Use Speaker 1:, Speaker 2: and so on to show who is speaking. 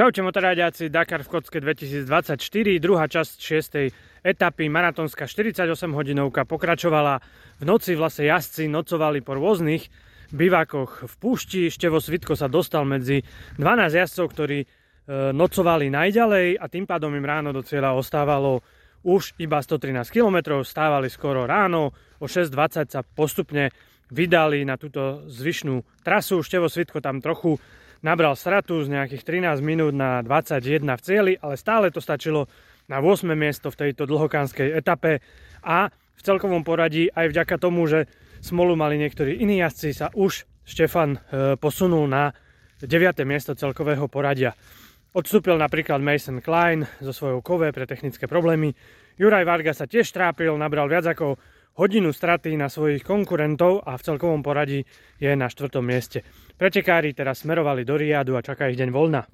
Speaker 1: Čaute motoráďaci, Dakar v Kocke 2024, druhá časť 6. etapy, maratónska 48 hodinovka pokračovala. V noci vlastne jazdci nocovali po rôznych bivakoch v púšti. Števo Svitko sa dostal medzi 12 jazdcov, ktorí e, nocovali najďalej a tým pádom im ráno do cieľa ostávalo už iba 113 km, stávali skoro ráno, o 6.20 sa postupne vydali na túto zvyšnú trasu. Števo Svitko tam trochu nabral stratu z nejakých 13 minút na 21 v cieli, ale stále to stačilo na 8. miesto v tejto dlhokánskej etape a v celkovom poradí aj vďaka tomu, že smolu mali niektorí iní jazdci, sa už Štefan e, posunul na 9. miesto celkového poradia. Odstúpil napríklad Mason Klein so svojou kove pre technické problémy. Juraj Varga sa tiež trápil, nabral viac ako hodinu straty na svojich konkurentov a v celkovom poradí je na štvrtom mieste. Pretekári teraz smerovali do Riadu a čaká ich deň voľna.